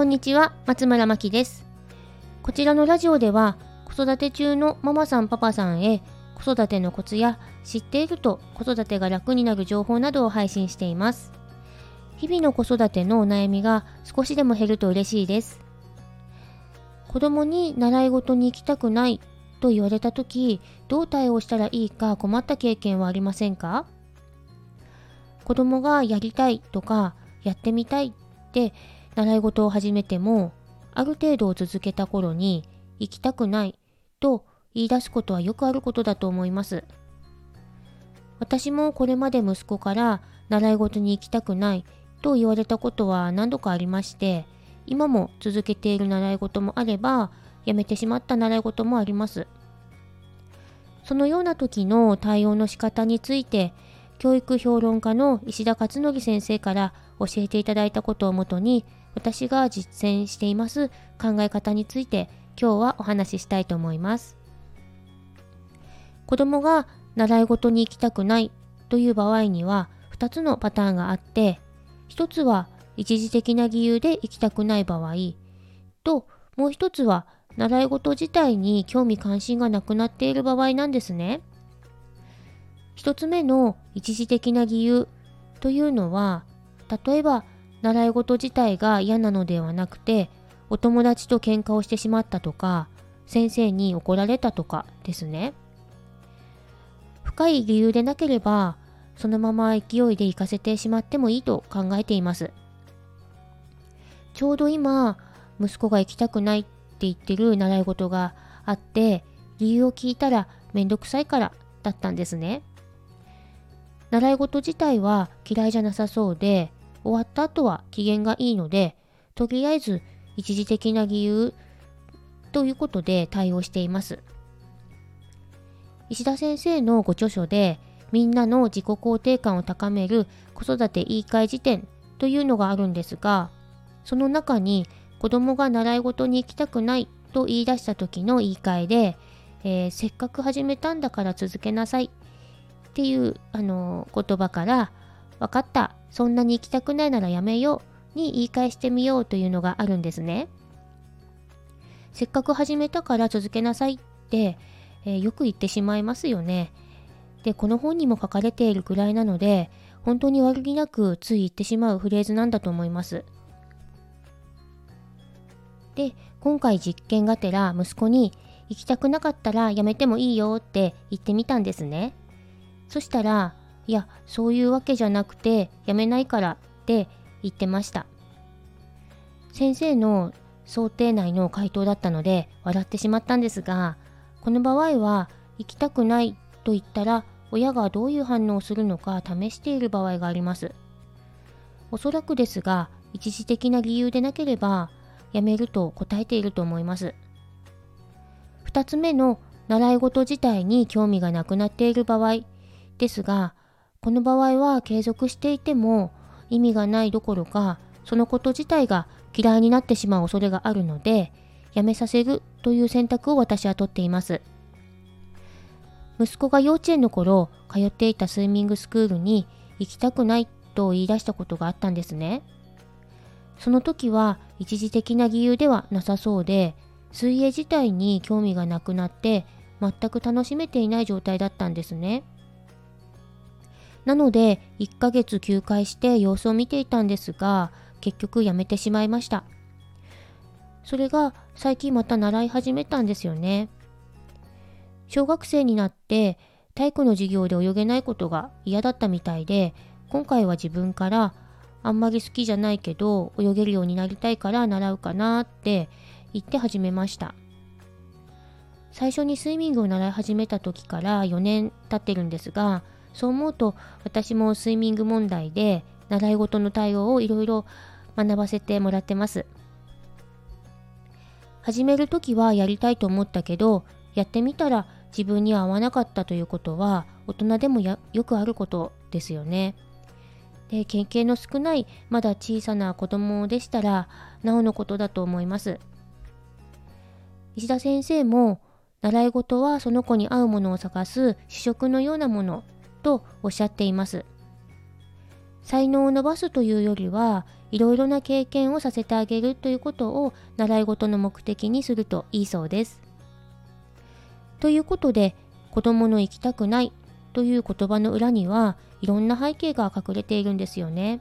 こんにちは、松村真希です。こちらのラジオでは、子育て中のママさんパパさんへ子育てのコツや知っていると子育てが楽になる情報などを配信しています。日々の子育てのお悩みが少しでも減ると嬉しいです。子供に習い事に行きたくないと言われた時、どう対応したらいいか困った経験はありませんか？子供がやりたいとかやってみたいって習い事を始めてもある程度を続けた頃に行きたくないと言い出すことはよくあることだと思います。私もこれまで息子から習い事に行きたくないと言われたことは何度かありまして今も続けている習い事もあればやめてしまった習い事もあります。そのような時の対応の仕方について教育評論家の石田勝則先生から教えていただいたことをもとに私が実践しています考え方について今日はお話ししたいと思います。子供が習い事に行きたくないという場合には2つのパターンがあって1つは一時的な理由で行きたくない場合ともう1つは習い事自体に興味関心がなくなっている場合なんですね。1つ目の一時的な理由というのは例えば習い事自体が嫌なのではなくてお友達と喧嘩をしてしまったとか先生に怒られたとかですね。深い理由でなければそのまま勢いで行かせてしまってもいいと考えています。ちょうど今息子が行きたくないって言ってる習い事があって理由を聞いたらめんどくさいからだったんですね。習い事自体は嫌いじゃなさそうで終わった後は機嫌がいいので、とりあえず一時的な理由ということで対応しています。石田先生のご著書で、みんなの自己肯定感を高める子育て言い換え辞典というのがあるんですが、その中に子供が習い事に行きたくないと言い出した時の言い換えで、えー、せっかく始めたんだから続けなさいっていうあの言葉から分かったそんなに行きたくないならやめように言い返してみようというのがあるんですね。せっかく始めたから続けなさいって、えー、よく言ってしまいますよね。で、この本にも書かれているぐらいなので、本当に悪気なくつい言ってしまうフレーズなんだと思います。で、今回実験がてら息子に行きたくなかったらやめてもいいよって言ってみたんですね。そしたら、いや、そういうわけじゃなくて、やめないからって言ってました。先生の想定内の回答だったので笑ってしまったんですが、この場合は行きたくないと言ったら親がどういう反応をするのか試している場合があります。おそらくですが、一時的な理由でなければ、やめると答えていると思います。2つ目の習い事自体に興味がなくなっている場合ですが、この場合は継続していても意味がないどころかそのこと自体が嫌いになってしまう恐れがあるのでやめさせるという選択を私はとっています息子が幼稚園の頃通っていたスイミングスクールに行きたくないと言い出したことがあったんですねその時は一時的な理由ではなさそうで水泳自体に興味がなくなって全く楽しめていない状態だったんですね。なので1ヶ月休会して様子を見ていたんですが結局やめてしまいました。それが最近また習い始めたんですよね。小学生になって体育の授業で泳げないことが嫌だったみたいで今回は自分からあんまり好きじゃないけど泳げるようになりたいから習うかなって言って始めました。最初にスイミングを習い始めた時から4年経ってるんですがそう思うと私もスイミング問題で習い事の対応をいろいろ学ばせてもらってます。始める時はやりたいと思ったけどやってみたら自分に合わなかったということは大人でもよくあることですよね。で経験の少ないまだ小さな子供でしたらなおのことだと思います。石田先生も習い事はその子に合うものを探す試食のようなものとおっしゃっています。才能を伸ばすというよりはいろいろな経験をさせてあげるということを習い事の目的にするといいそうです。ということで子供の行きたくないという言葉の裏にはいろんな背景が隠れているんですよね。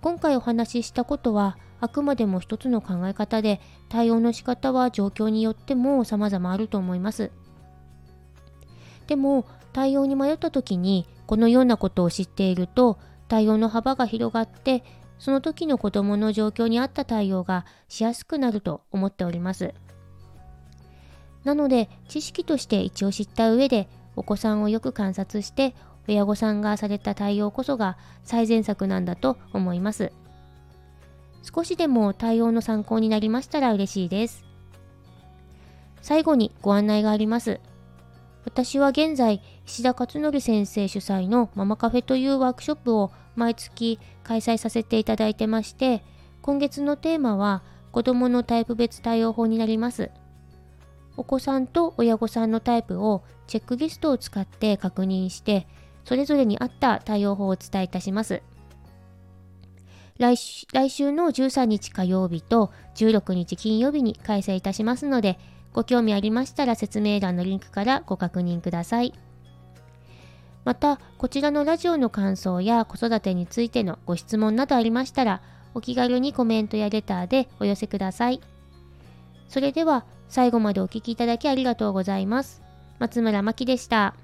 今回お話ししたことはあくまでも一つの考え方で対応の仕方は状況によっても様々あると思います。でも対応に迷った時にこのようなことを知っていると対応の幅が広がってその時の子供の状況に合った対応がしやすくなると思っております。なので知識として一応知った上でお子さんをよく観察して親御さんがされた対応こそが最善策なんだと思います。少しでも対応の参考になりましたら嬉しいです。最後にご案内があります。私は現在、石田勝則先生主催のママカフェというワークショップを毎月開催させていただいてまして、今月のテーマは子供のタイプ別対応法になります。お子さんと親御さんのタイプをチェックリストを使って確認して、それぞれに合った対応法をお伝えいたします。来週の13日火曜日と16日金曜日に開催いたしますので、ご興味ありましたら説明欄のリンクからご確認ください。また、こちらのラジオの感想や子育てについてのご質問などありましたら、お気軽にコメントやレターでお寄せください。それでは、最後までお聴きいただきありがとうございます。松村真希でした。